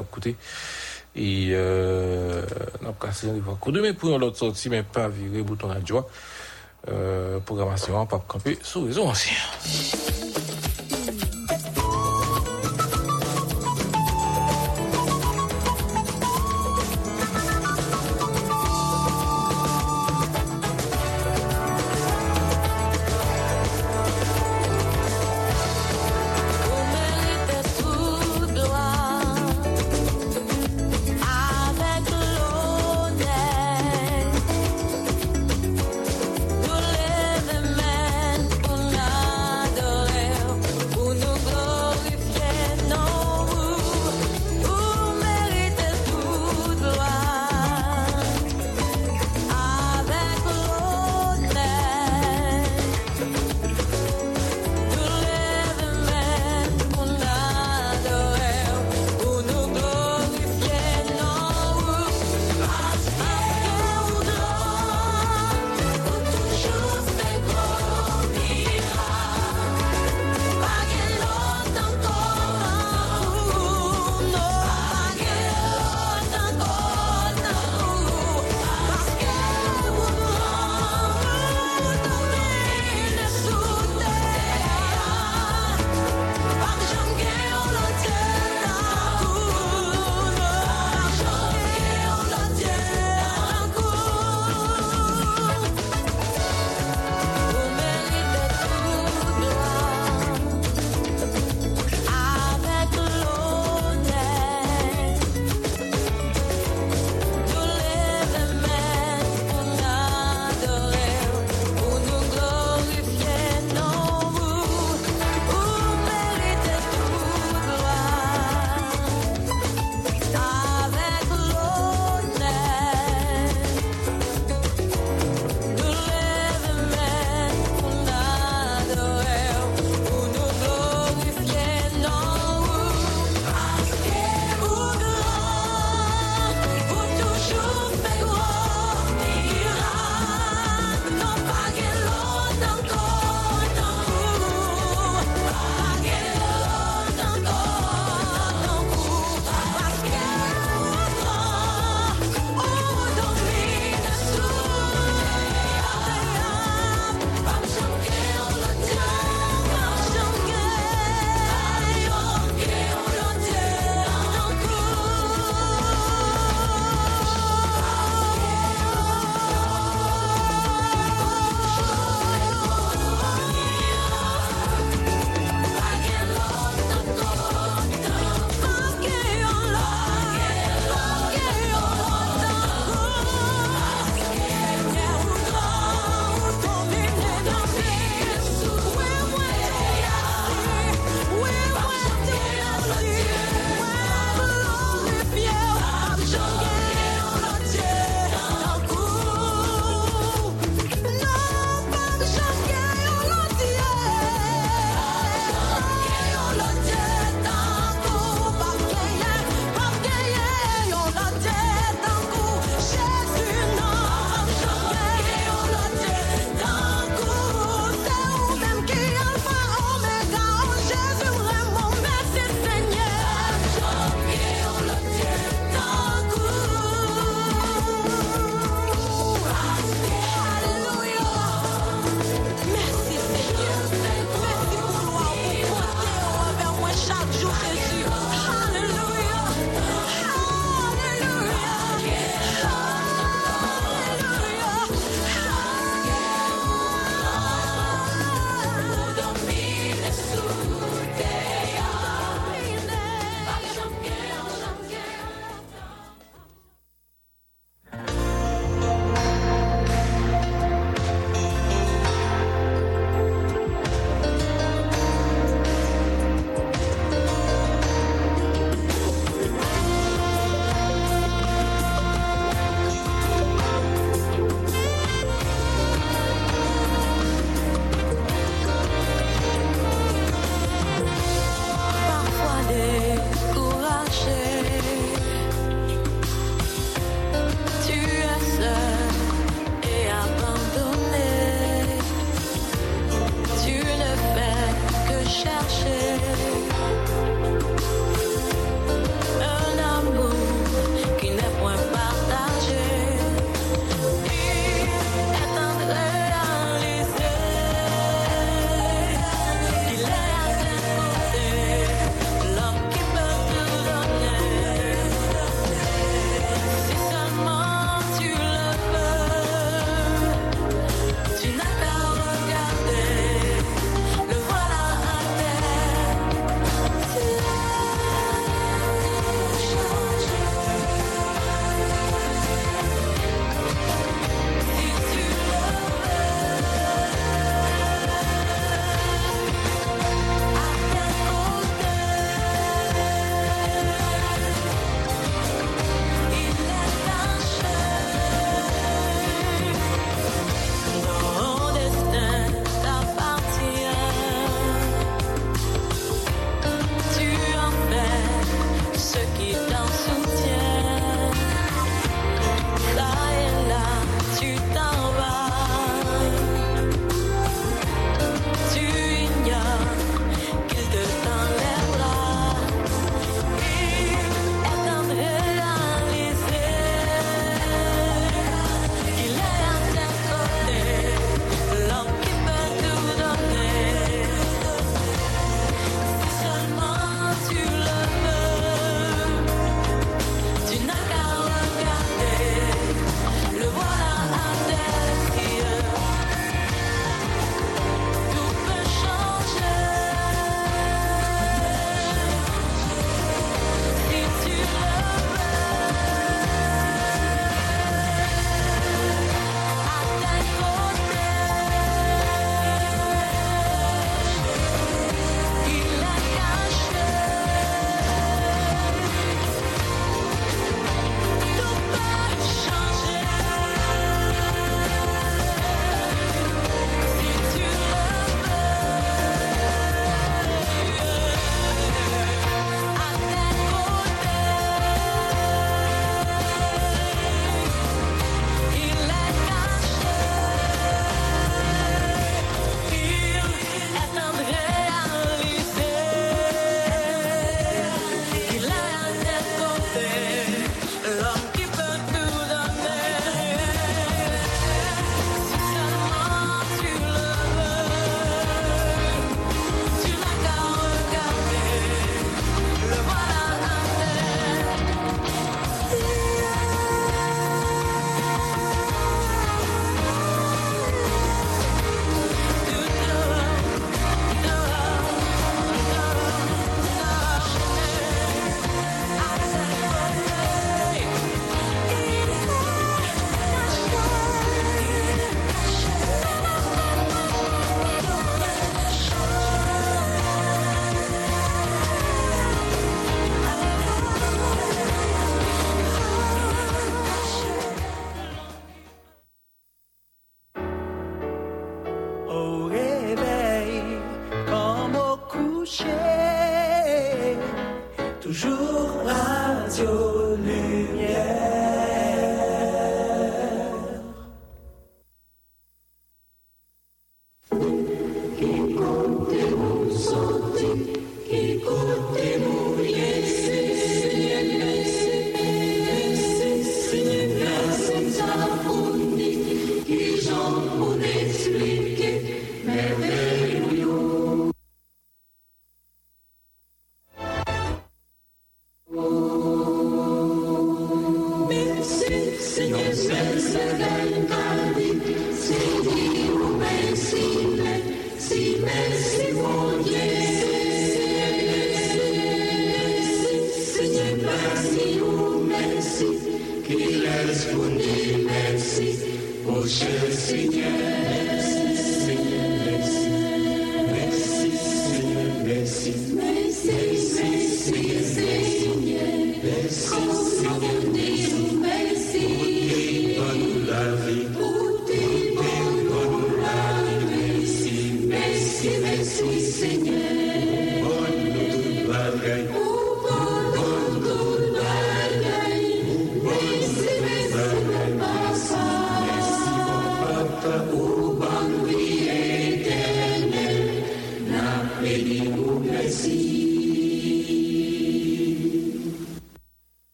écouté. Et euh, on a cassé un coup de l'autre sortie, mais pas bouton à joie. Euh, programmation, pas camper.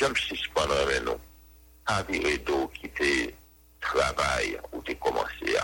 Jean-Baptiste Panamé, nou, Harry Edo ki te travay ou te komanse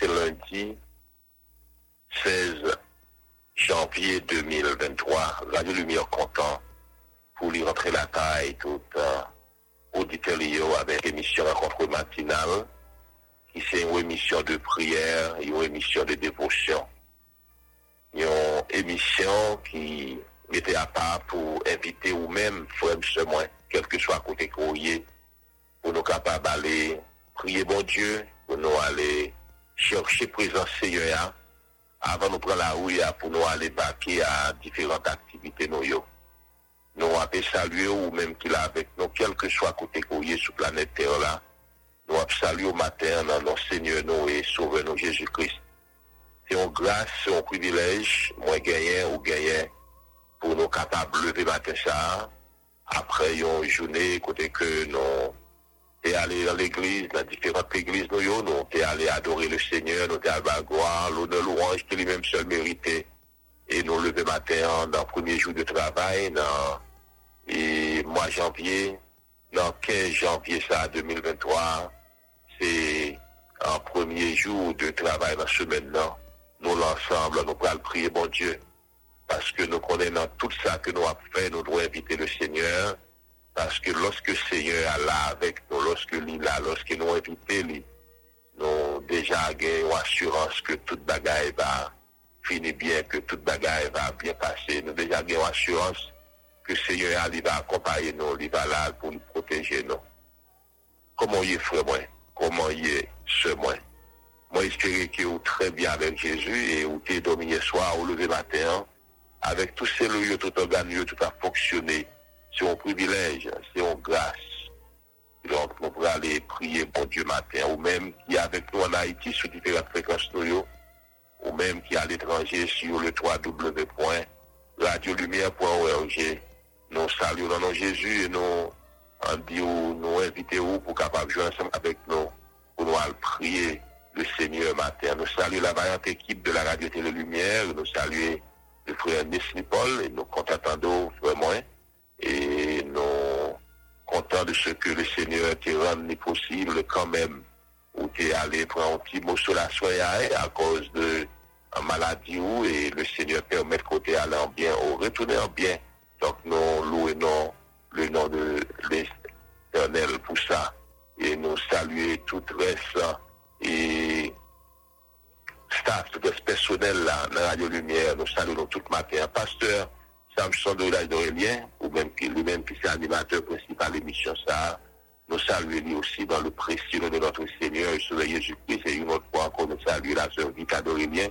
c'est lundi 16 janvier 2023. Radio Lumière content pour lui rentrer la taille tout euh, auditeur avec émission rencontre matinale qui c'est une émission de prière une émission de dévotion. Une émission qui mettait à part pour inviter ou même frère moins, quel que soit côté courrier, pour nous capables d'aller prier bon Dieu, pour nous aller chercher présence Seigneur avant de prendre la rue pour nous aller baquer à différentes activités nous yo. Nous avons salué ou même qu'il a avec nous, quel que soit côté courrier sur la planète Terre là. Nous avons salué au matin dans notre Seigneur nous et Sauveur nous Jésus-Christ. C'est une grâce, c'est un privilège, moi gagné ou gagné, pour nous capables de lever matin ça, après une journée côté que nous et aller dans l'église, dans différentes églises, nous, nous, t'es allé adorer le Seigneur, nous, allé à gloire, l'honneur, louange, qui lui-même seul mérité. Et nous, lever matin, dans le premier jour de travail, dans, et mois janvier, dans 15 janvier, ça, 2023, c'est un premier jour de travail dans ce semaine là. Nous, l'ensemble, nous allons prier, bon Dieu. Parce que nous connaissons tout ça que nous avons fait, nous devons inviter le Seigneur. Parce que lorsque le Seigneur est là avec nous, lorsque est là, lorsque nous invité lui, nous déjà avons assurance que toute bagaille va finir bien, que toute bagaille va bien passer. Nous déjà avons assurance que le Seigneur va accompagner nous, il va là pour nous protéger nous. Comment il est frère? Comment il est ce moi? Moi, j'espère que vous très bien avec Jésus et vous êtes dominé soir au lever matin, avec tous ces lieux, tout organe, tout a fonctionné c'est un privilège, c'est une grâce. Donc, nous pourrons aller prier bon Dieu matin, ou même qui est avec nous en Haïti sur différentes fréquences ou même qui est à l'étranger sur le www.radiolumière.org. Nous saluons dans nom Jésus et nous, en dit nous invitons pour capable jouer ensemble avec nous, pour nous aller prier le Seigneur matin. Nous saluons la vaillante équipe de la Radio Télé Lumière, nous saluons le frère Nesli Paul et nous comptons vraiment et nous contents de ce que le Seigneur te rend possible quand même où tu es allé prendre un petit mot sur la soirée à cause de une maladie ou et le Seigneur permet que tu allé en bien ou retourner en bien. Donc nous louons le nom de l'Éternel pour ça et nous saluer tout le reste et staff, tout le personnel là, dans la Radio Lumière, nous saluons tout matin. Pasteur, De l'Aïdorélien, ou de ça, nous lui aussi dans le précieux de notre Seigneur Jésus-Christ, et une autre fois encore nous la sœur d'Aurélien,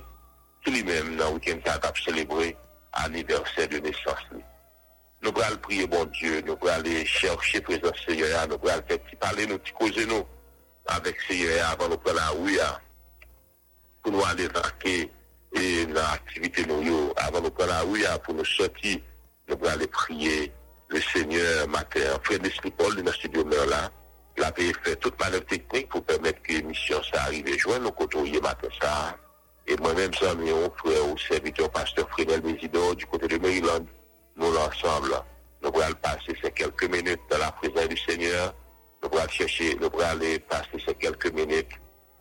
qui lui-même dans le week-end a célébré anniversaire de naissance. lui. Nous allons prier bon Dieu, nous allons aller chercher présence Seigneur, nous allons faire petit parler, nous causer nous avec Seigneur avant nous prendre la rue, pour nous aller vaquer et l'activité nous avant de prendre la rue pour nous sortir, nous aller prier le Seigneur matin. Frère Nesli Paul, dans studio là, il a fait toute manœuvre technique pour permettre que l'émission ça arrive et joindre nos côtoyers matin ça. Et moi-même, ça, mon frère ou serviteur pasteur Frédel Mésidor du côté de Maryland, nous l'ensemble, nous allons passer ces quelques minutes dans la présence du Seigneur. Nous allons chercher, nous allons aller passer ces quelques minutes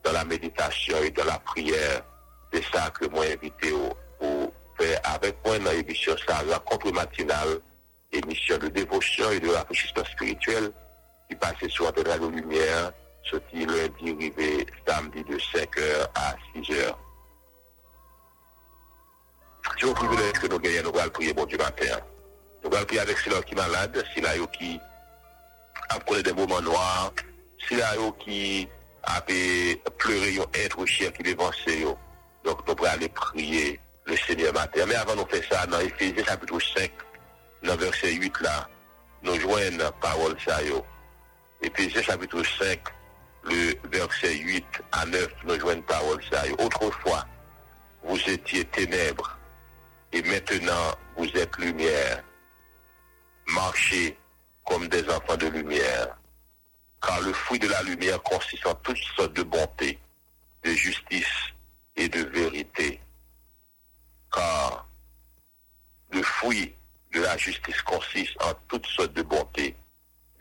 dans la méditation et dans la prière c'est ça que moi invité pour faire avec moi dans l'émission ça, rencontre matinale, émission de dévotion et de rafraîchissement spirituel qui passait sur la radio lumière, sorti lundi, arrivé samedi de 5h à 6h. C'est un privilège que nous gagnons, nous allons prier bon Dieu matin. Nous allons prier avec ceux qui est malade, ceux qui connu des moments noirs, ceux qui a pleuré un être cher qui dévançait. Donc, nous pourrons aller prier le Seigneur matin. Mais avant de faire ça, dans Ephésiens chapitre 5, dans verset 8 là, nous joignons la parole ça. yo. Ephésiens chapitre 5, le verset 8 à 9, nous joignons la parole ça. yo. Autrefois, vous étiez ténèbres et maintenant vous êtes lumière. Marchez comme des enfants de lumière. Car le fruit de la lumière consiste en toutes sortes de bonté, de justice et de vérité. Car le fruit de la justice consiste en toutes sortes de bonté,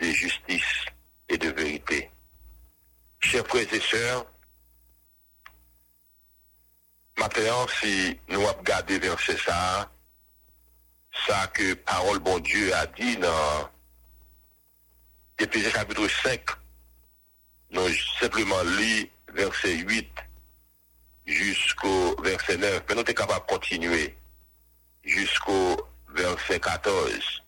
de justice et de vérité. Chers frères et sœurs, Maintenant, si nous regardé verset ça, ça que parole bon Dieu a dit dans Éphésiens chapitre 5, nous simplement lit verset 8 jusqu'au verset 9, mais nous sommes capables de continuer jusqu'au verset 14.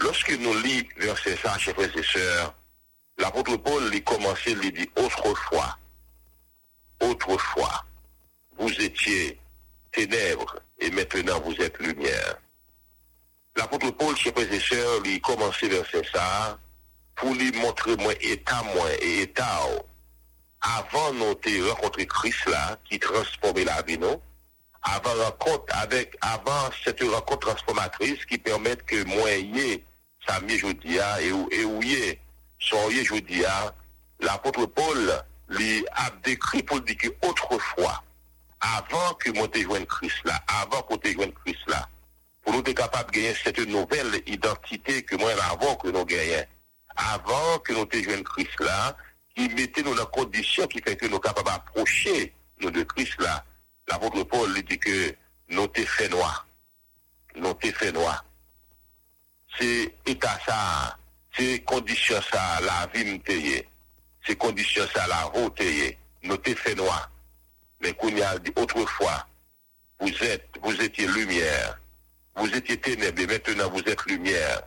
Lorsque nous lisons verset ça, chers frères et sœurs, l'apôtre Paul lui commençait, lui dit autrefois, autrefois, vous étiez ténèbres et maintenant vous êtes lumière. L'apôtre Paul, chers frères et sœurs, lui commençait verset ça pour lui montrer moi état moi et état avant nous de rencontrer Christ là qui transformait la vie nous avant cette rencontre transformatrice qui permet que moi ça mieux jodia et son y jodia l'apôtre Paul lui a décrit pour dire que autrefois avant que moi te joigne Christ là avant qu'on te joigne Christ là pour nous être capable de gagner cette nouvelle identité que moi avant que nous gagnions avant que nous te joigne Christ là qui mettait nous dans la condition qui fait que nous sommes capables d'approcher nous de Christ là l'apôtre Paul dit que nous t'es fait noir. Nous t'es noir. C'est état ça, c'est condition ça, la vie m'teye. C'est condition ça, la route t'eye. Nous t'es fait noir. Mais qu'on y a dit autrefois, vous êtes, vous étiez lumière. Vous étiez ténèbres et maintenant vous êtes lumière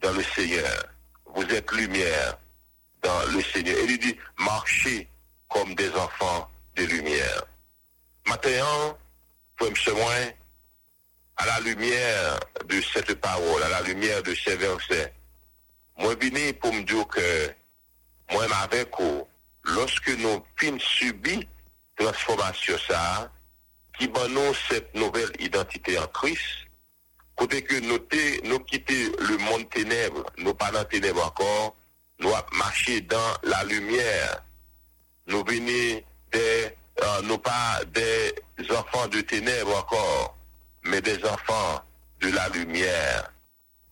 dans le Seigneur. Vous êtes lumière dans le Seigneur. Et il dit, marchez comme des enfants de lumière. Maintenant, pour me à la lumière de cette parole, à la lumière de ces versets, moi venu pour me dire que moi avec vous, lorsque nous fin subi transformation ça, qui va nous cette nouvelle identité en Christ, côté que nous, nous quitter le monde ténèbres, nous pas dans ténèbres encore, nous marché dans la lumière. Nous venons des, euh, non pas des enfants de ténèbres encore, mais des enfants de la lumière.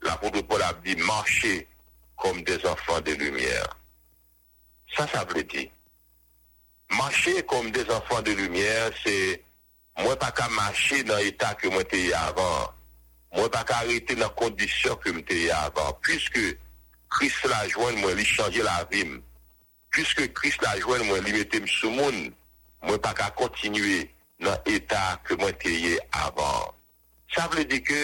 L'apôtre Paul a dit marcher comme des enfants de lumière. Ça, ça veut dire. Marcher comme des enfants de lumière, c'est moi pas qu'à marcher dans l'état que moi j'étais avant. Mwen pa ka rete nan kondisyon ke mwen te ya avan. Piske kris la jwen mwen li chanje la vim. Piske kris la jwen mwen li mette msou moun. Mwen pa ka kontinue nan etat ke mwen te ye avan. Sa vle di ke,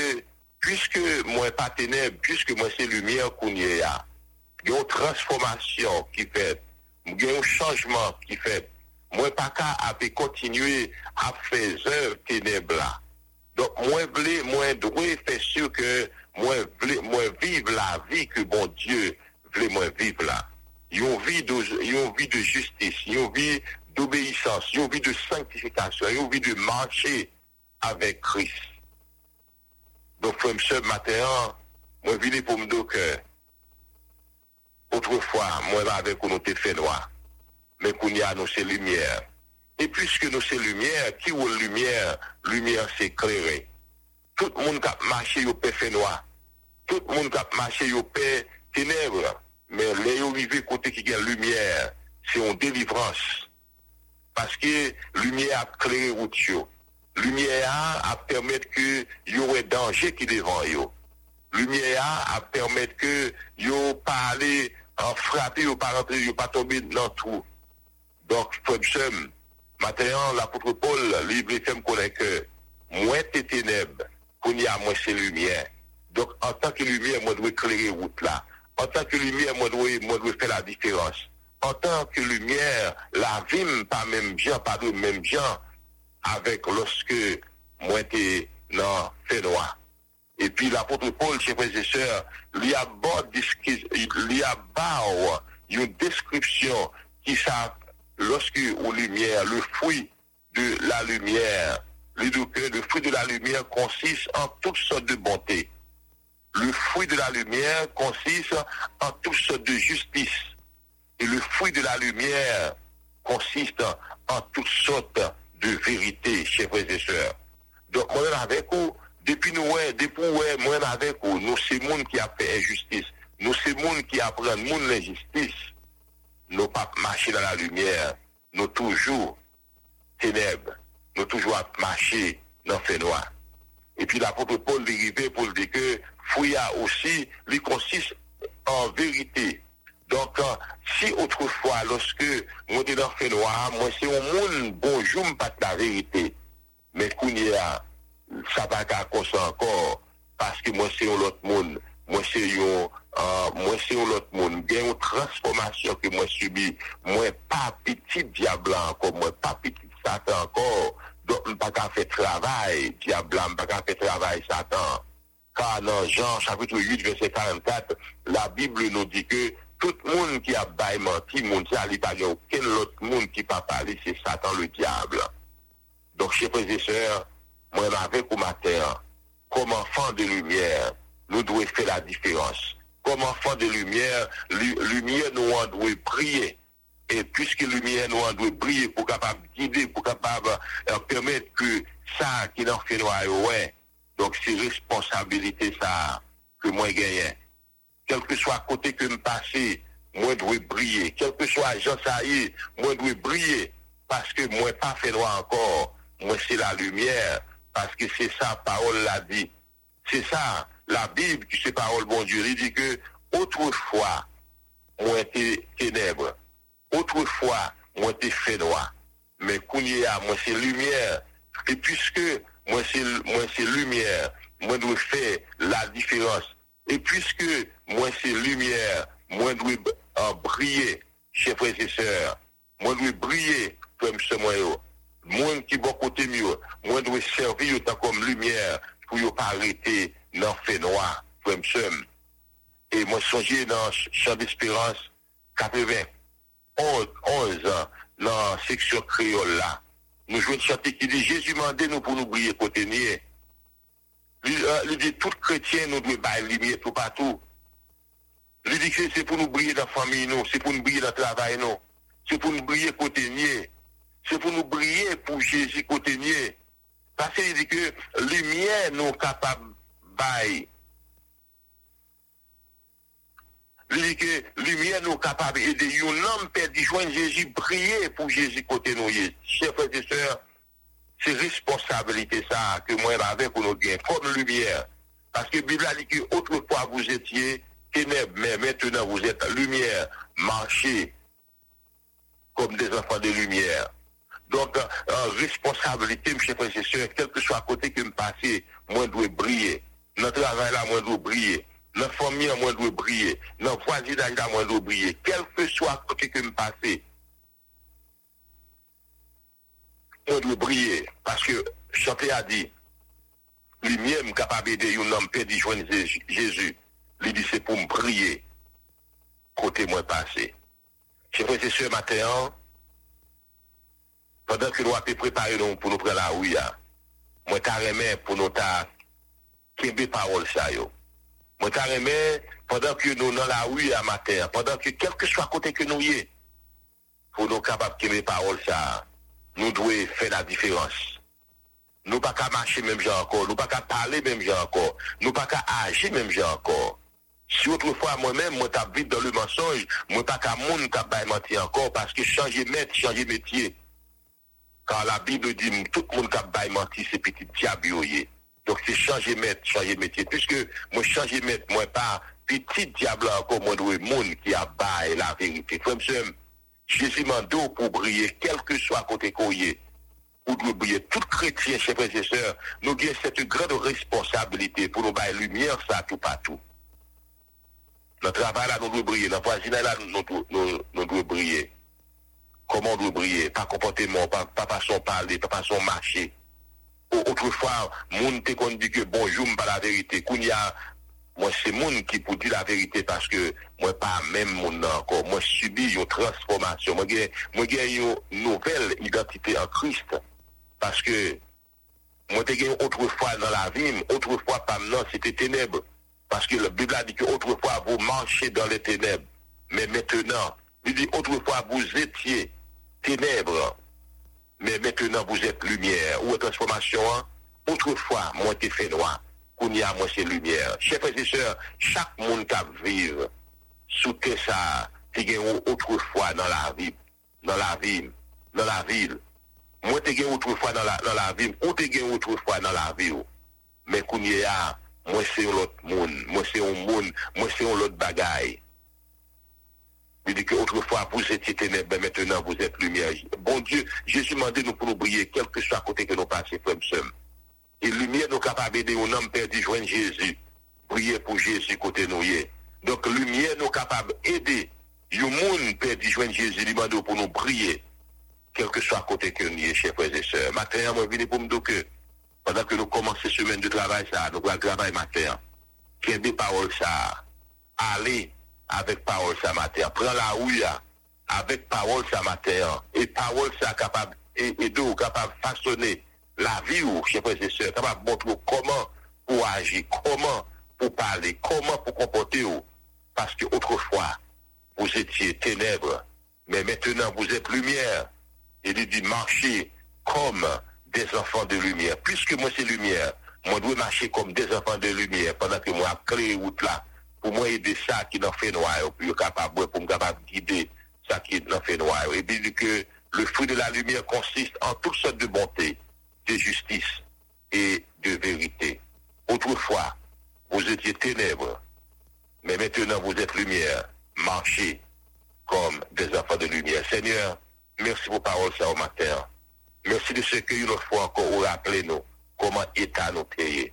piske mwen pa teneb, piske mwen se lumiye kounye ya, yon transformasyon ki fet, yon chanjman ki fet, mwen pa ka api kontinue a fe zev teneb la. Donk mwen vle, mwen dwe, fè syou ke mwen vle, mwen vive la vi ke bon Diyo vle mwen vive la. Yon vi de justice, yon vi d'obeysans, yon vi de sanctifikasyon, yon vi de manche avèk Kris. Donk fèm se materyan, mwen vile pou mdo ke outrefwa mwen avèk konote fè noa, men kouni anonsè lumièr. E pwiske nou se lumièr, ki wou lumièr, lumièr se klerè. Tout moun kap mache yo pe fenwa. Tout moun kap mache yo pe tenebre. Men le yo vive kote ki gen lumièr, se yon delivrans. Paske lumièr ap klerè wout yo. Lumièr ap permèt ke yo wè danje ki devan yo. Lumièr ap permèt ke yo pa ale an frape, yo pa rentre, yo pa tombe nan tou. Donk fòm sèm. Matenyan, l'apotre Paul, li blisem konen ke mwen te teneb kouni a mwen se lumiè. Dok, an tanke lumiè, mwen dwe kleri wout la. An tanke lumiè, mwen dwe fè la diferans. An tanke lumiè, la vim pa mèm jan, pa dwe mèm jan, avèk loske mwen te nan fè noa. E pi l'apotre Paul, che prezesseur, li a ba ou yon deskripsyon ki sa lorsque aux lumière, le fruit de la lumière, le fruit de la lumière consiste en toutes sortes de bonté. Le fruit de la lumière consiste en toutes sortes de justice. Et le fruit de la lumière consiste en toutes sortes de vérité, chers frères et sœurs. Donc, moi, avec vous, depuis nous, ouais, depuis ouais, moi, avec vous, nous, c'est monde qui a fait injustice. Nous, c'est monde qui apprend monde l'injustice. nous pas marcher dans la lumière, nous toujours ténèbres, nous toujours à marcher dans le fait noir. Et puis l'apôtre Paul dérivé pour dire que Fouya aussi lui consiste en vérité. Donc euh, si autrefois, lorsque moi dans le fait noir, moi c'est au monde bonjour pas la vérité. Mais qu'on y a, ça va qu'à encore, parce que moi c'est l'autre monde, moi c'est Euh, mwen se yon lot moun, gen yon transformasyon ki mwen subi, mwen pa piti diablan anko, mwen pa piti satan anko, don mwen pa ka fe travay diablan, mwen pa ka fe travay satan. Ka nan Jean chapitre 8 verset 44, la Bible nou di ke tout moun ki ap bayman ti moun sa li pa gen ouken lot moun ki pa pale, se satan le diablan. Donk che prezeseur, mwen avek ou mater, kom anfan de lumière, nou dwe fe la diferans. Comme enfant de lumière, lu- lumière nous doit prier. Et puisque lumière nous doit briller pour capable guider, pour capable euh, permettre que ça qui dans fait noir, ouais. Donc, c'est responsabilité ça que moi gagne. Quel que soit côté que me passer, moi dois briller. Quel que soit Jean est, moi dois briller. Parce que moi pas fait noir encore. Moi c'est la lumière. Parce que c'est ça, parole l'a dit. C'est ça, la Bible, qui c'est parole bon Dieu, il dit que autrefois, moi était ténèbres. Autrefois, moi était fait noir. Mais Kounia, moi c'est lumière. Et puisque moi c'est lumière, moi dois faire la différence. Et puisque moi c'est lumière, moi dois euh, briller, chers frères et sœurs. Moi dois briller comme ce yo. Moi qui va côté mieux, moi dois servir comme lumière pour ne pas arrêter le fait noir, comme ça. Et moi songez dans Chant d'Espérance 80. 11, 11 ans dans la section créole là. Nous jouons une chanter qui dit Jésus mandé nous pour nous briller côté nier. Il, euh, dit tout chrétien nous doit bailler lumière tout dit que c'est pour nous briller dans la famille nous, c'est pour nous briller dans le travail nous, c'est pour nous briller côté nier. C'est pour nous briller pour Jésus côté nier. Parce qu'il dit que lumière nous capable bailler. Il dit que lumière nous capable d'aider un homme perdu joindre Jésus, briller pour Jésus côté nous. Chers frères et sœurs, c'est responsabilité ça que moi avec pour nous gain comme lumière. Parce que la Bible a dit que autrefois vous étiez ténèbres, mais maintenant vous êtes lumière, marchez comme des enfants de lumière. Donc, euh, responsabilité, mes chers frères et sœurs, quel que soit à côté que me passer, moi dois briller. Notre travail là, moi dois briller. Notre famille, moi dois briller. Notre voisinage là, moi dois briller. Quel que soit côté que me passer, moi dois briller. Parce que chanter a dit, lumière me capable d'aider un homme perdu joindre Jésus. Il dit c'est pour me briller. Côté moi passé. Chers frères sœurs, matin, pendant que nous avons préparé pour nous prendre la hein, moi carrément pour nous kembe parole ça yo. Moi pendant que nous dans la rue à matin, pendant que quel que soit côté que nous y est, pour nous capables kembe parole ça, nous devons faire la différence. Nous pas qu'à marcher même genre encore, nous pas qu'à parler même genre encore, nous pas qu'à agir même genre encore. Si autrefois moi-même, moi t'as vite dans le mensonge, moi pas qu'à monde qui pas mentir encore parce que changer maître, changer métier. Car la Bible dit tout le monde qui menti, c'est petit diable. Donc c'est changer maître, changer métier. Puisque moi changer maître, moi pas petit diable encore, moi dois monde qui a bail la vérité. Frère, Jésus m'a dit pour briller, quel que soit côté. Ou de briller. Tout chrétien, chers frères et sœurs, nous avons cette grande responsabilité pour nous bailler lumière, ça, tout partout. Notre travail là, nous devons briller. Notre voisinage là, nous, nous, nous, nous devons briller. Comment doit briller? Pas comportement, pas, pas façon parler, pas façon marcher. Au- Autrefois, moun te kon dit que bonjour, pas la vérité. Moi c'est moun qui pour dire la vérité parce que moi pas même encore. Moi subi une transformation. Moi j'ai une nouvelle identité en Christ. Parce que moi te gagné autrefois dans la vie, autrefois pas maintenant c'était ténèbres. Parce que la Bible a dit que autrefois vous marchez dans les ténèbres. Mais maintenant, il dit autrefois vous étiez ténèbres. mais maintenant vous êtes lumière. Ou est transformation, autrefois, moi t'ai fait noir, qu'on y a, moi c'est lumière. Chers frères et sœurs, chaque monde qui vivre, sous que ça, qui gagne autrefois dans la vie, dans la ville, dans la ville. Moi t'ai gagné autrefois dans la, dans la ville, ou t'ai gagné autrefois dans la ville. Mais qu'on y a, moi c'est un autre monde, moi c'est un monde, moi c'est un autre bagaille. Il dit qu'autrefois vous étiez ténèbres, mais maintenant vous êtes lumière. Bon Dieu, Jésus m'a dit nous pour nous briller, quel que soit côté que nous passons, frère sommes. Et lumière nous capable d'aider un homme perdu joindre Jésus. Briller pour Jésus côté nous. Donc lumière nous capable d'aider un monde perdu joindre Jésus, dit pour nous briller. Quel que soit côté que nous y est, chers frères et sœurs. Matin, moi, viens pour me dire que pendant que nous commençons semaine de travail, ça, nous allons travailler matin. Des paroles, ça. Allez avec parole ça matin. Prends la ouïe avec parole ça matin. Et parole ça capable et, et de capable de façonner la vie ou chers frères et sœurs, capable de montrer comment pour agir, comment pour parler, comment pour comporter ou. Parce que autrefois, vous étiez ténèbres, mais maintenant vous êtes lumière. Et il dit marcher comme des enfants de lumière. Puisque moi c'est lumière, moi je dois marcher comme des enfants de lumière pendant que moi créé route là pour moi aider ça qui n'en fait noir, puis capable pour capable guider ça qui n'en fait noir. Et dit que le fruit de la lumière consiste en toutes sortes de bonté, de justice et de vérité. Autrefois, vous étiez ténèbres, mais maintenant vous êtes lumière. Marchez comme des enfants de lumière. Seigneur, merci pour parole ça au matin. Merci de ce que une autre fois encore vous rappelez nous comment état nous payer.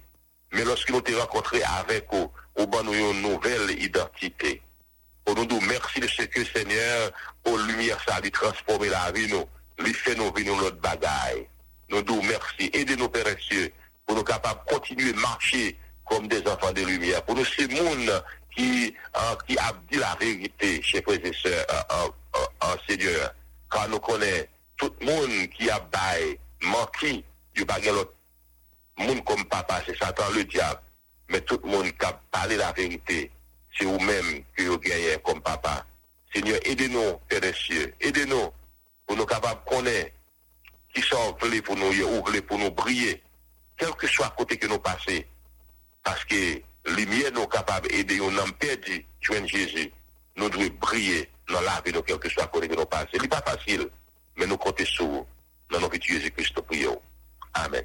Mais lorsque nous t'avons rencontré avec vous, au bon nous une nouvelle identité. Pour nous dire merci de que Seigneur, aux lumières, ça a dû transformer la vie, nous, lui fait nous vivre notre bagaille. Nous disons merci. Aidez-nous, Père et Dieu, pour nous capables de continuer à marcher comme des enfants de lumière. Pour nous, ces monde qui, euh, qui a dit la vérité, chers frères et sœurs, euh, euh, Seigneur. Car nous connaissons tout le monde qui a bail, menti, du bagage l'autre monde comme papa, c'est Satan le diable. Mais tout le monde qui a parlé la vérité, c'est vous-même que vous gagnez comme papa. Seigneur, aidez-nous, Père des cieux, aidez-nous pour nous capables de connaître qui sont venus pour nous, ou voulez pour nous briller, quel que soit côté que nous passons. Parce que lumière nous capables d'aider un homme perdu, joindre Jésus. Nous devons briller dans la vie, quel que soit côté que nous passons. Ce n'est pas facile, mais nous comptons sur vous. Dans notre Jésus-Christ, prions. Amen.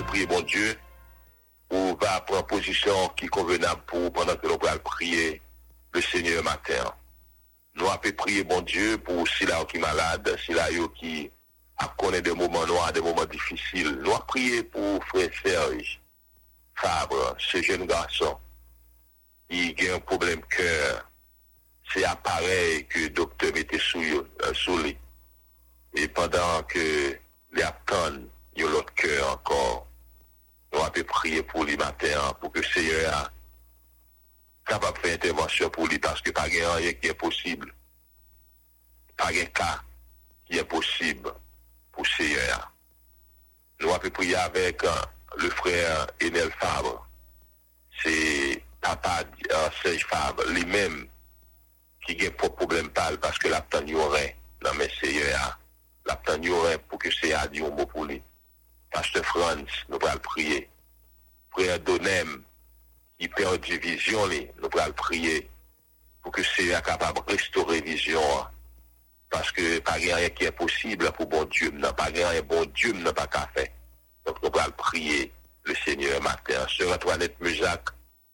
Prier, bon Dieu, ou va prendre position qui est convenable pour pendant que nous allons prier le Seigneur matin. Nous avons prié, bon Dieu, pour Sila qui est malade, Sila qui a connu des moments noirs, des moments difficiles. Nous avons prié pour frère Serge Fabre, ce jeune garçon, qui a un problème cœur. C'est appareil que le docteur mettait sous, euh, lui. Et pendant que les attendent, yon lot kè ankor. Nou apè priye pou li mater pou ke seye a kapap fè intervensyon pou li paske pa gen anye ki e posible. Pa gen ka ki e posible pou seye a. Nou apè priye avèk euh, le frère Enel Fabre. Se papa euh, Serge Fabre li mèm ki gen pou problem pal paske la ptan yon ren nan men seye a. La ptan yon ren pou ke seye a diyon bo pou li. Pasteur Franz, nous allons prier. Frère Donem, qui perd vision, nous allons prier pour que c'est capable de restaurer vision. Parce que pas rien qui est possible pour bon Dieu, non, pas rien bon Dieu n'a pas qu'à faire. Donc nous allons prier le Seigneur matin. Sœur Antoinette Musac,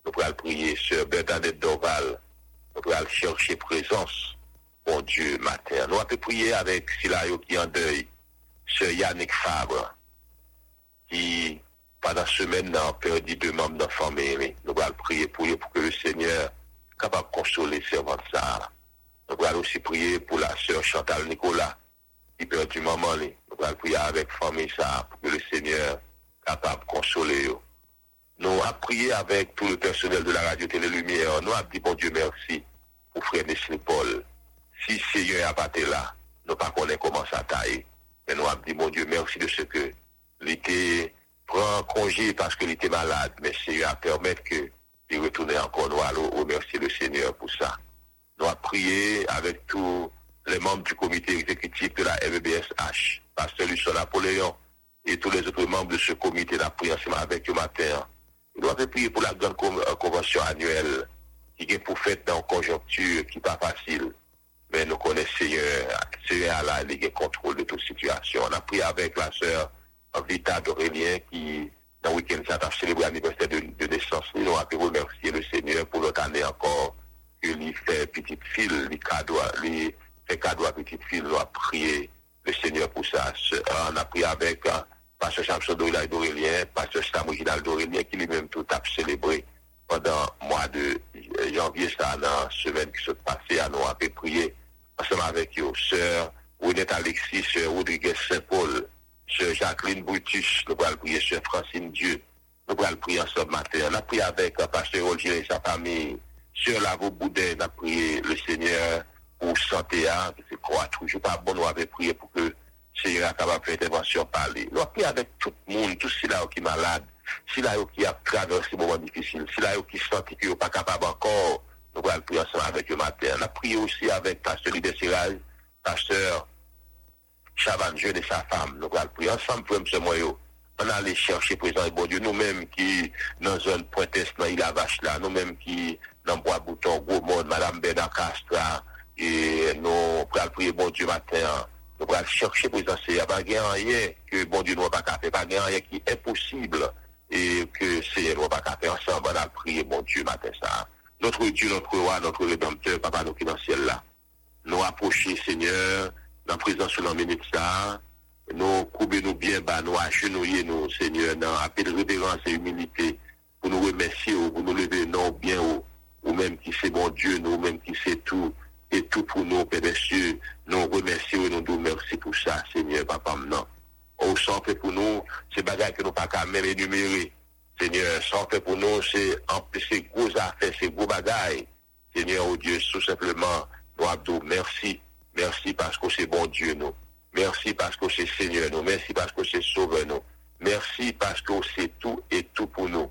nous allons prier. Sœur Bernadette Dorval, nous allons chercher présence, bon Dieu, matin. Nous allons prier avec Silayo qui est en deuil. Sœur Yannick Fabre, qui, pendant la semaine, a perdu deux membres de la famille. Nous allons prier pour eux, pour que le Seigneur soit capable de consoler servants ça. Nous allons aussi prier pour la sœur Chantal Nicolas, qui perd du maman. Nous allons prier avec la famille ça, pour que le Seigneur soit capable de consoler eux. Nous avons prié avec tout le personnel de la radio Télé Lumière. Nous avons dit, bon Dieu, merci pour frère Nestlé Paul. Si Seigneur n'a pas été là, nous ne pas connaître comment ça taille. Mais nous avons dit, mon Dieu, merci de ce que l'été prend congé parce qu'il était malade. Mais Seigneur a permis que il retourne encore. Nous allons remercier le Seigneur pour ça. Nous avons prié avec tous les membres du comité exécutif de la FBSH, Pasteur Lucien Napoléon et tous les autres membres de ce comité prié ensemble avec eux matin. Nous avons prié pour la grande euh, convention annuelle qui est pour faire dans une conjoncture qui n'est pas facile. Mais nous connaissons Seigneur, Seigneur là, il a contrôle de toute situation. On a prié avec la sœur Vita d'Aurélien qui, dans le week-end, a célébré l'anniversaire de, de naissance. Nous avons remercier le Seigneur pour l'autre année encore que lui fait petite fille, lui lui fait cadeau à petite fille. Nous avons prié le Seigneur pour ça. On a prié avec euh, Pasteur Samson d'Aurélien, Pasteur Samuel d'Aurélien qui lui-même tout a célébré pendant le mois de janvier, ça, dans la semaine qui s'est passée, à nous avons prié ensemble avec eux, sœur Renette Alexis, sœur Rodriguez Saint-Paul, sœur Jacqueline Brutus, nous allons prier sœur Francine Dieu, nous allons prier ensemble matin. On a prié avec euh, pasteur Roger et sa famille, sœur Lavo Boudin, on a prié le Seigneur pour santé, hein, c'est quoi, toujours pas bon, nous avons prié pour que Seigneur soit capable de faire intervention parler. Nous avons prié avec tout le monde, tout ceux là qui est malade, ceux là qui a traversé des moments difficiles, ceux là qui sentent qu'ils sont pas capables encore, nous allons prier ensemble avec eux matin. On a prié aussi avec pasteur Lidé Siraj, pasteur Chavan Jeune et sa femme. Nous allons prier ensemble pour M. Moyo. On allait chercher présent bon Dieu, nous-mêmes qui, dans zone pointesse, dans la vache là, nous-mêmes qui, dans Bois Bouton, Gros Monde, Madame Bernard Castra, et nous allons prier bon Dieu matin. Nous allons chercher présent, il n'y a pas rien que bon Dieu n'a pas qu'à faire, pas rien qui est impossible et que c'est nous pas faire ensemble, on a prié bon Dieu matin ça. Notre Dieu, notre roi, notre rédempteur, papa nous qui dans le ciel là nous approcher, Seigneur, la présence de minute ça, nous couper nous bien bas, nous agenouiller nous, Seigneur, dans de révérence et humilité, pour nous remercier, pour nous lever non bien haut, ou même qui c'est bon Dieu, nous même qui c'est tout, et tout pour nous, Père des cieux, nous remercions et nous nous merci pour ça, Seigneur, papa, maintenant. Au sang fait pour nous, c'est bagages que nous pas qu'à même énumérer. Seigneur, fait pour nous, c'est c'est gros affaires, c'est gros bagailles. Seigneur, oh Dieu, tout simplement, nous Abdou, merci. Merci parce que c'est bon Dieu, nous. Merci parce que c'est Seigneur, nous. Merci parce que c'est Sauveur, nous. Merci parce que c'est tout et tout pour nous.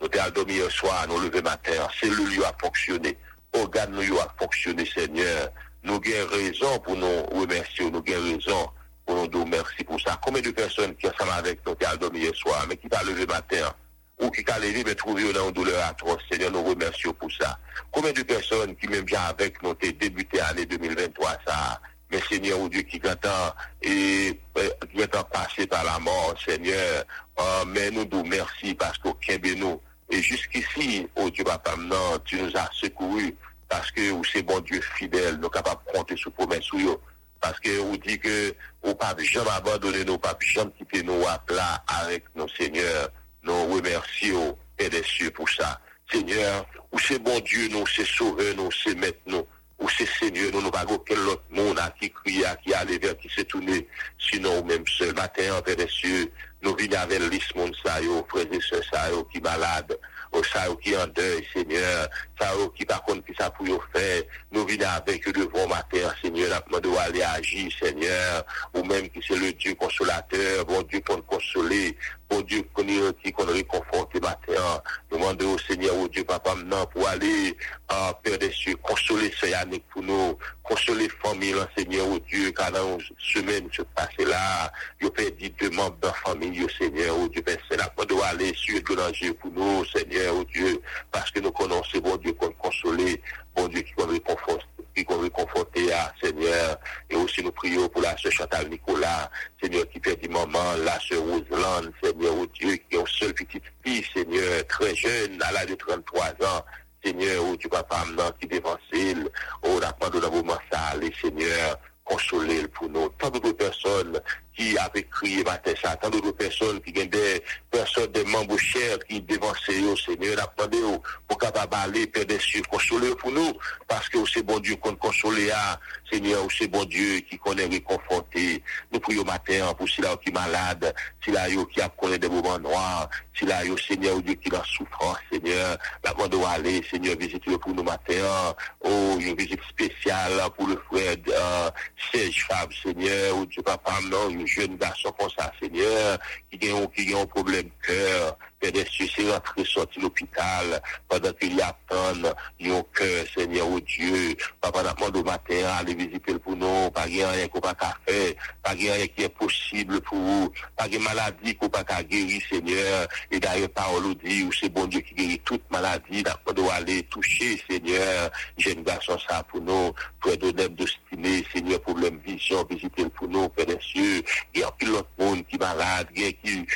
Nous t'avons dormi hier soir, nous lever matin. C'est le lieu à fonctionner. Organe nous a fonctionné, Seigneur. Nous avons raison pour nous remercier. Nous avons raison pour nous dire merci pour ça. Combien de personnes qui sont avec nous, qui ont dormi hier soir, mais qui t'a levé matin, ou qui t'a levé, mais trouvé dans une douleur atroce. Seigneur, nous remercions pour ça. Combien de personnes qui, même bien avec nous, ont débuté l'année 2023, ça, mais Seigneur, ou Dieu qui attend et euh, qui attend passer par la mort, Seigneur, euh, mais nous nous merci parce qu'au Québec nous, et jusqu'ici, oh Dieu, papa, non, tu nous as secourus parce que ou c'est bon Dieu fidèle, nous capables de compter sur promesse yo. Parce que vous dit que au pas jamais abandonner nous, pas jamais quitter nous à plat avec nos Seigneur. Nous remercions, Père des cieux, pour ça. Seigneur, où c'est bon Dieu, nous, c'est sauveur, nous, c'est maître, nous, où c'est Seigneur, nous, nous pas aucun autre monde à qui crie, à qui aller vers qui s'est tourné, sinon, ou même seul. Matin, Père des cieux, nous venons avec l'is monde, ça, yo, frères et sœurs, ça, yo, qui malade, au ça, qui en deuil, Seigneur, ça, qui par contre, qui ça pour faire, nous venons avec eux devant matin, Seigneur, nous devons aller agir, Seigneur, ou même qui c'est le Dieu consolateur, bon Dieu pour nous consoler, bon Dieu qu'on qui qu'on réconforte matin, nous demandons au Seigneur, au Dieu, papa, maintenant, pour aller, ah, Père des cieux, consoler Yannick pour nous, consoler famille, Seigneur, au Dieu, car dans une semaine, se passer là, il fait dit deux membres de la famille, Seigneur, au Dieu, Père, c'est là qu'on doit aller sur le danger pour nous, Seigneur, au Dieu, parce que nous connaissons, bon Dieu, qu'on consoler, bon Dieu, qui qu'on réconforte, qui qu'on réconforter à Seigneur, et aussi nous prions pour la sœur Chantal Nicolas, Seigneur, qui du moment, la sœur Roseland, Seigneur, au Dieu, qui est seule petite fille, Seigneur, très jeune, à l'âge de 33 ans, Seigneur, oh Dieu, papa, maintenant, qui dévancé, oh, la de la moment ça, les Seigneur, consoler pour nous. Tant d'autres personnes qui avaient crié matin ça, tant d'autres personnes qui ont des personnes, des membres chers qui dévançaient au Seigneur, au- pour capable aller, Père des cieux, consoler pour nous, parce que c'est bon Dieu qu'on consoler à, Seigneur, c'est bon Dieu qui connaît réconforter. Nous prions matin pour ceux qui est malade, ceux qui connu des moments noirs, ceux Seigneur, Dieu, qui est en souffrance, Seigneur, la demande aller, Seigneur, visite-le pour nous matin, oh, une visite spéciale pour le frère, euh, Serge Fab, Seigneur, ou Dieu papa, non, jeune garçon comme ça, Seigneur, qui a un problème cœur, Père des cieux, c'est rentrer sorti l'hôpital pendant qu'il y attendent nos cœurs, Seigneur, oh Dieu. Papa, n'a au matin, allez visiter pour nous, pas rien qu'on pas faire, pas rien qui est possible pour vous, pas de maladie qu'on pas guérir, Seigneur. Et d'ailleurs, parole dit, où c'est bon Dieu qui guérit toute maladie, n'a demandé aller toucher, Seigneur, jeune garçon, ça pour nous, pour donner destiné, Seigneur, problème vision, visiter pour nous, Père des cieux. Il y a plus l'autre monde qui est malade, a qui,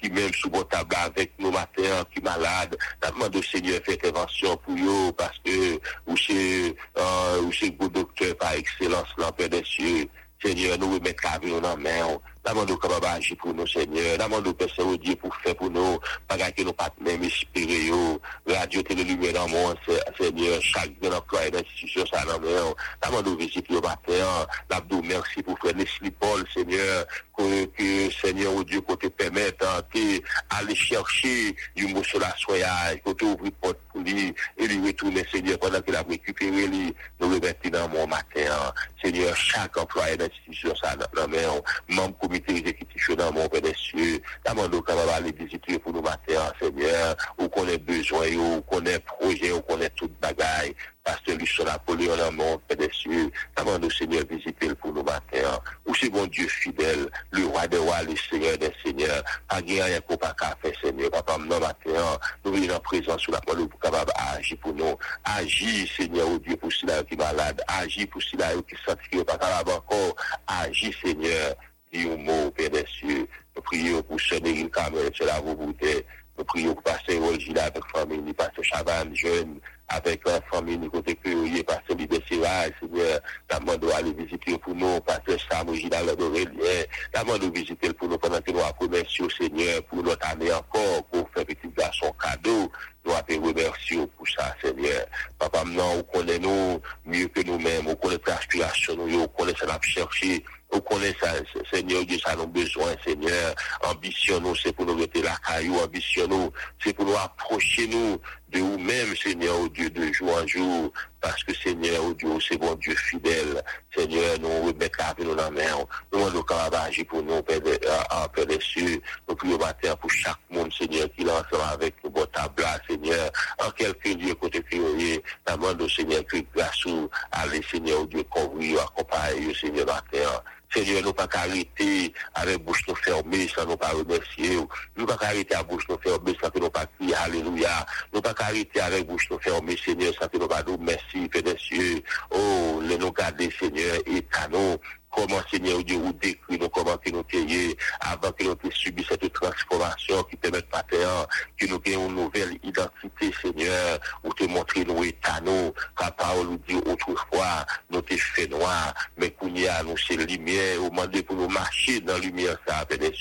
qui même sous bon table avèk yo mater ki malade, tapman de seigneur fè intervensyon pou yo, paske ou se go doktè par ekselans l'anpè de sè, seigneur nou wè mèt kavè ou nan mè ou, Demande-nous comment agir pour nous, Seigneur. Demande-nous, Père Saint-Dieu, pour faire pour nous. Pas que nous pas même espérer, radio, télé, lumière dans le Seigneur. Chaque bien employé d'institution, ça dans le main. Demande-nous visiter le matin. L'abdou, merci pour faire Leslie Paul, Seigneur. Que, Seigneur, oh Dieu, pour te permettre, aller chercher du mot sur la soya, que tu ouvres porte pour lui, et lui retourner, Seigneur, pendant qu'il a récupéré lui, nous remettre dans mon matin. Seigneur, chaque employé d'institution, ça dans le main. Comité exécutif dans mon Père des cieux. Demande-nous comment aller visiter pour nous matin, Seigneur, où qu'on ait besoin, où qu'on ait projet, où qu'on ait toute bagaille. Pasteur Lucian Napoléon dans mon Père des cieux. Demande-nous, Seigneur, visiter pour nous matin. Où c'est bon Dieu fidèle, le roi des rois, le Seigneur des seigneurs. Pas rien qu'on pas faire, Seigneur. Papa, non, matin, nous venons en présence sur la parole pour capable agir pour nous. Agis, Seigneur, oh Dieu, pour ceux qui est malade. Agis pour ceux qui sentent qu'ils pas capable encore. Agis, Seigneur dit un mot, Père des cieux. Nous prions pour Sénéril Kamel, c'est la Roubouté. Nous prions pour Pasteur Rolgila avec famille, Pasteur Chavannes, jeune, avec la famille, côté que Pasteur Libé Siraj, Seigneur. La demande aller visiter pour nous, Pasteur Sam, Gila, le Dorélien. La demande visiter pour nous pendant que nous au Seigneur pour notre année encore, pour faire petit garçon cadeau. Nous avons remercié pour ça, Seigneur. Papa, maintenant, on connaît nous mieux que nous-mêmes, on connaît l'aspiration, nous, on connaît ça, l'a cherché. On connaît ça, Seigneur Dieu, ça nous besoin, Seigneur. Ambition nous, c'est pour nous mettre la caillou, ambition nous, c'est pour nous approcher nous de vous-même, Seigneur, Dieu, de jour en jour. Parce que, Seigneur, Dieu, c'est bon Dieu fidèle. Seigneur, nous remettons la vie dans la main. Nous demandons comment agir pour nous, Père, des, euh, Père des cieux. Nous prions matin pour chaque monde, Seigneur, qui ensemble avec nous, bon table, Seigneur. En quelque lieu, côté prier, nous demandons, Seigneur, que grâce à les Seigneur, oh Dieu, couvrir, accompagner, Seigneur, matin. Seigneur, nous pas arrêter avec bouche nous fermée sans nous pas remercier. Nous pas arrêter avec bouche nous fermée sans que nous pas crier Alléluia. Nous pas arrêter avec bouche nous fermée, Seigneur, sans que nous pas nous merci, Père des cieux. Oh, les nous garder, Seigneur, et nous. Comment, Seigneur Dieu, vous décrit nous, comment que nous ayons avant que nous subi cette transformation qui permet matin, que nous ayons une nouvelle identité, Seigneur, ou te montrer nos états, nous, parole nous dit autrefois, nous t'es fait noir, mais qu'on y a, nous, lumière, au moment pour nous marcher dans la lumière, ça, Père des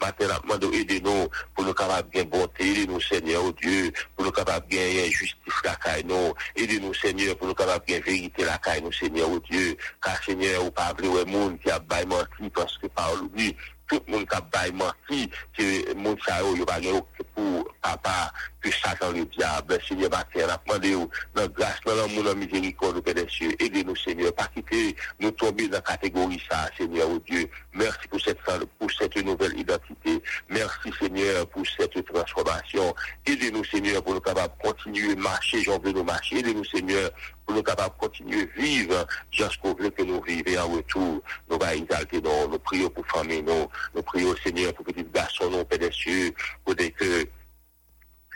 matin, nous demandons aide-nous pour nous capables de bonté, aide-nous, Seigneur, oh Dieu, pour nous capables de eh, justice la caille, nous, aide-nous, Seigneur, pour nous capables de vérité la caille, nous, Seigneur, oh Dieu, car Seigneur, ou pas, le monde qui a baillement, parce que parole, oui, tout le monde qui a baillé menti, que ça, il va pour papa, que Satan le diable, Seigneur, matin, on a demandé, dans grâce, dans la miséricorde, Père des cieux, aidez-nous Seigneur, pas quitter, nous tomber dans la catégorie ça, Seigneur, oh Dieu, merci pour cette, pour cette nouvelle identité, merci Seigneur pour cette transformation, aidez-nous Seigneur pour nous capables de continuer à marcher, j'en veux nous marcher, aidez-nous Seigneur pour nous capables de continuer à vivre jusqu'au veut que nous vivions en retour. Nous va exalter, nous, nous prions pour famille, nous, nous prions Seigneur pour petit garçon, nous, Père des cieux, pour que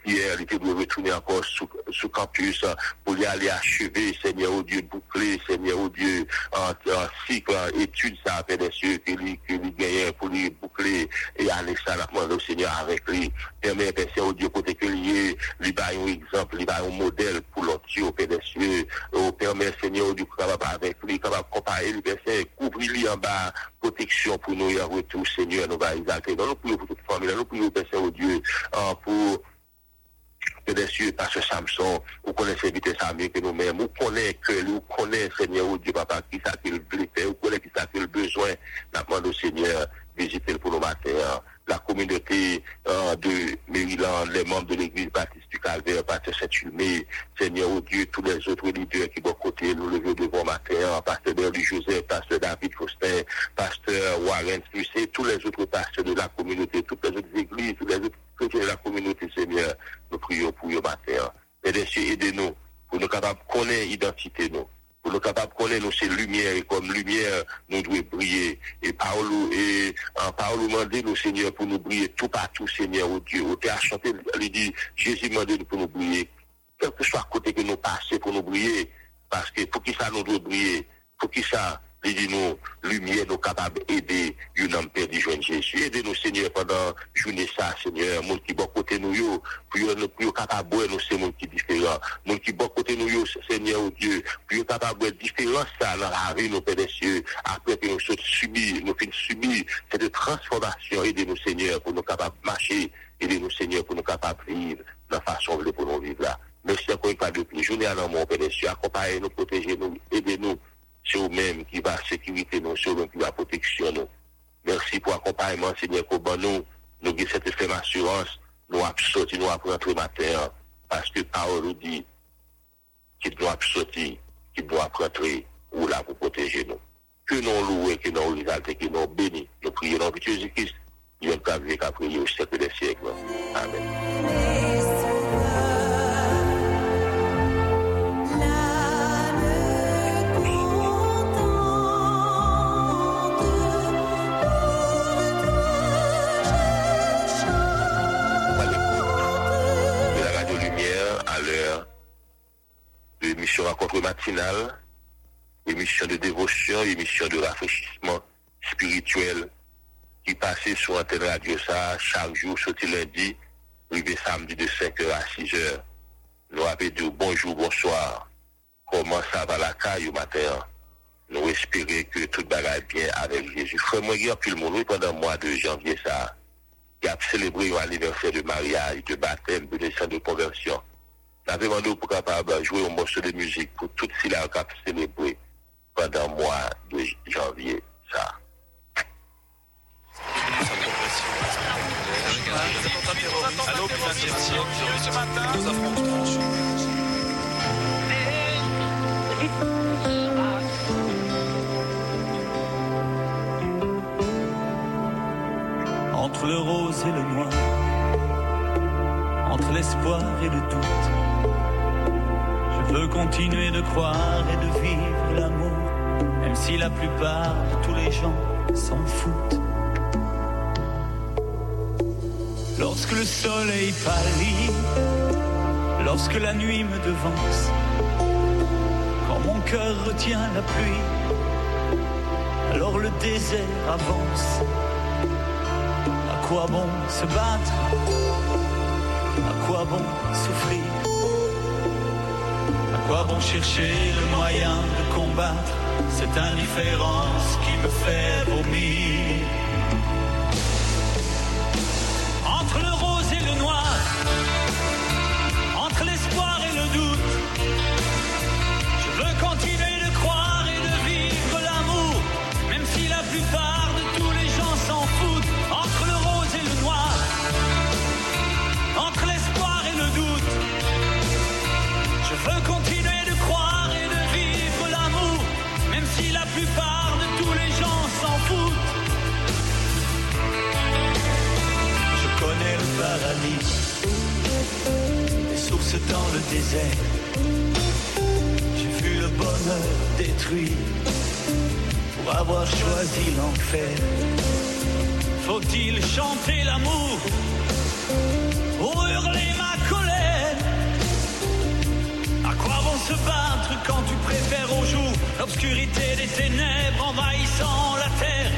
hier, il était retourner encore sous, sous campus pour y aller achever, Seigneur, au Dieu, boucler, Seigneur, au Dieu, en, cycle, en étude, ça, Père des cieux, que lui, que lui pour lui boucler et aller ça, la au Seigneur avec lui. Permet, Saint, au Dieu, côté que lui, lui va un exemple, lui va un modèle pour l'autre, au Père des cieux, au permet, Seigneur, au Dieu, capable avec lui, capable comparer lui, Père Saint, couvrir lui en bas, protection pour nous, et en retour, Seigneur, nous va exalter. Nous prions pour toute famille, nous prions, Père Saint, au Dieu, pour Père des cieux, parce que Samson, vous connaissez vite mieux que nous-mêmes, vous connaissez que vous connaissez, Seigneur, ou Dieu, papa, qui ça qu'il faire, vous connaissez qui ça qu'il besoin, nous demandons au Seigneur, visiter pour nos matins, la communauté euh, de Maryland, les membres de l'église baptiste du Calvaire, Pasteur Saint-Hulmé, Seigneur, oh Dieu, tous les autres leaders qui vont côté, nous lever devant matin, Pasteur Berly Joseph, Pasteur David Faustin, Pasteur Warren Lucet, tous les autres pasteurs de la communauté, toutes les autres églises, tous les autres de la communauté, Seigneur, nous prions pour eux matin. Mesdames, aidez-nous pour nous capables de connaître l'identité, nous pour nous capables de connaître c'est lumière et comme lumière nous devons briller. Et Paul et en Paul demandé nous Seigneur pour nous briller tout partout Seigneur au Dieu au théâtre chanté il dit Jésus demandé pour nous briller. Quel que soit côté que nous passons pour nous briller parce que pour qui ça nous doit briller? Pour qui ça il dit nous, lumière, nous capables d'aider un homme perdu, joindre Jésus. Aidez-nous, Seigneur, pendant journée ça, Seigneur. Moun qui bon côté nous, pour nous, pour capable de nous, c'est moun qui différent. Moun qui bon côté nous, Seigneur, oh Dieu, pour nous capable de différence ça dans la vie, nos pères des cieux. Après que nous sommes subis, nous finissons subir cette transformation. Aidez-nous, Seigneur, pour nous capables de marcher. Aidez-nous, Seigneur, pour nous capables de vivre de la façon pour nous vivre là. Merci encore une fois de plus. Journée à mon père des cieux. Accompagnez-nous, protégez-nous, aidez-nous c'est vous-même qui va sécurité nous, c'est qui va protection nous. Merci pour l'accompagnement, Seigneur, qu'on nous, nous avons cette ferme assurance, nous avons sorti, nous avons rentré matin, parce que parole nous dit qu'il doit sortir, qu'il doit rentrer, ou là pour protéger nous. Que nous louons, que nous exaltons, que nous bénis, nous prions dans Jésus-Christ, il vient de vivre qu'à prier au siècle des siècles. Amen. De l'émission Rencontre matinale, émission de dévotion, émission de rafraîchissement spirituel qui passait sur Antenne Radio ça chaque jour, sauté lundi, arrivé samedi de 5h à 6h. Nous avons dit bonjour, bonsoir. Comment ça va la caille au matin? Nous espérons que tout va bien avec Jésus. Frère, moi, il y a plus le monde pendant le mois de janvier, ça qui a célébré l'anniversaire de mariage, de baptême, de naissance de conversion. Avons demandé pour capable de jouer un morceau de musique pour tout qui a célébré pendant le mois de janvier. Ça. Ce. Entre le rose et le noir, entre l'espoir et le doute, veux continuer de croire et de vivre l'amour, même si la plupart de tous les gens s'en foutent. Lorsque le soleil pâlit, lorsque la nuit me devance, quand mon cœur retient la pluie, alors le désert avance. À quoi bon se battre? À quoi bon souffrir? Quoi bon chercher le moyen de combattre cette indifférence qui me fait vomir le désert. J'ai vu le bonheur détruit pour avoir choisi l'enfer. Faut-il chanter l'amour ou hurler ma colère? À quoi bon se battre quand tu préfères au jour l'obscurité des ténèbres envahissant la terre?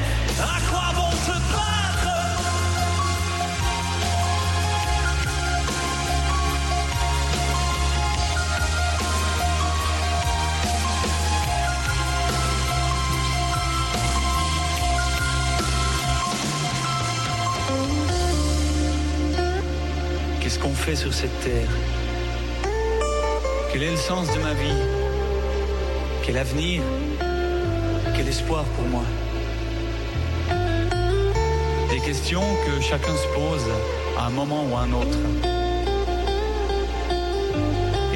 Sur cette terre Quel est le sens de ma vie? Quel avenir? Quel espoir pour moi? Des questions que chacun se pose à un moment ou à un autre.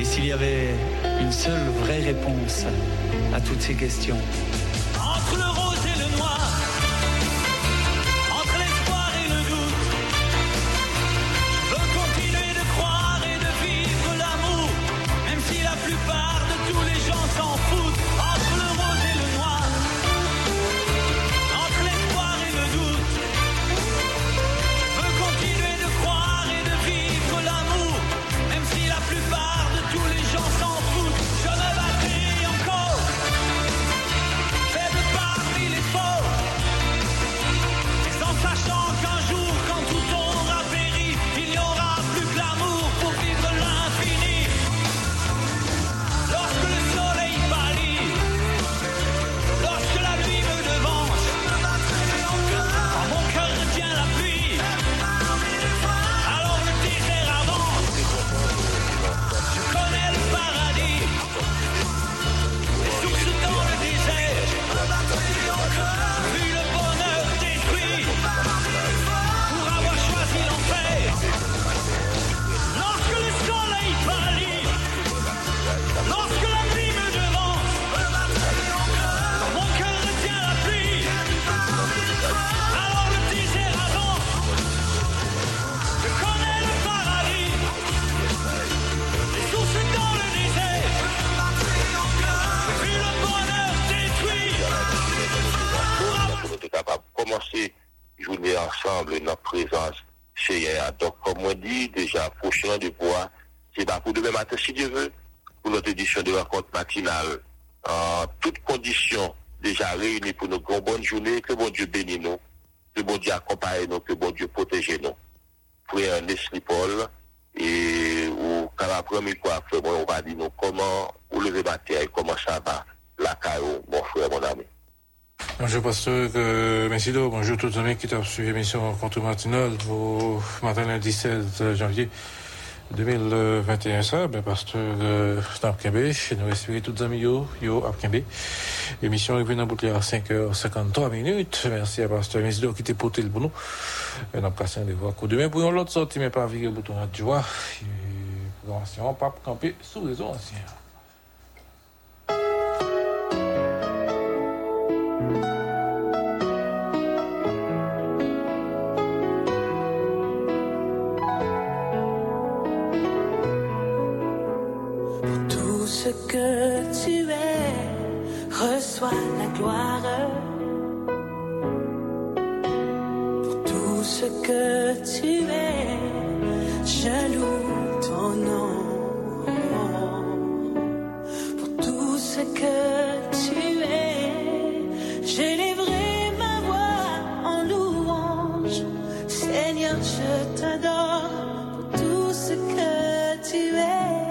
s'il y avait une seule vraie réponse à toutes ces questions. Prochain de bois, c'est pas pour demain matin, si Dieu veut, pour notre édition de rencontre matinale, en toutes conditions déjà réunies pour nos grandes bonnes journées, que bon Dieu bénisse nous, que bon Dieu accompagne nous, que bon Dieu protège nous. Frère Nestlé Paul, et ou quand la première fois, frère, on va dire nous comment, ou lever matin, comment ça va, la caillou, mon frère, mon ami. Bonjour pasteur, euh, merci donc, bonjour tous les amis qui ont suivi l'émission Rencontre matinale au matin lundi 16 janvier 2021 ça, ben pasteur euh, Apkembe, nous espérons tous amis yo, yo. L'émission est venue à 5h53 minutes. Merci à pasteur Mesido qui était porté le pour nous. Nous avons passé demain pour l'autre sortie, mais pas virer le bouton de joie. Pas camper sous réseau. Ce que tu es reçoit la gloire. Pour tout ce que tu es, je loue ton nom. Pour tout ce que tu es, j'élèverai ma voix en louange. Seigneur, je t'adore pour tout ce que tu es.